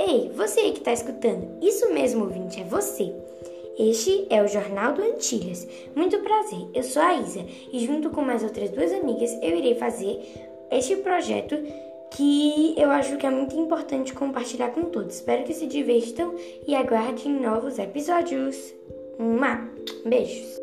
Ei, você aí que está escutando, isso mesmo, ouvinte, é você. Este é o Jornal do Antilhas. Muito prazer, eu sou a Isa e junto com mais outras duas amigas eu irei fazer este projeto que eu acho que é muito importante compartilhar com todos. Espero que se divirtam e aguardem novos episódios. Um Beijos!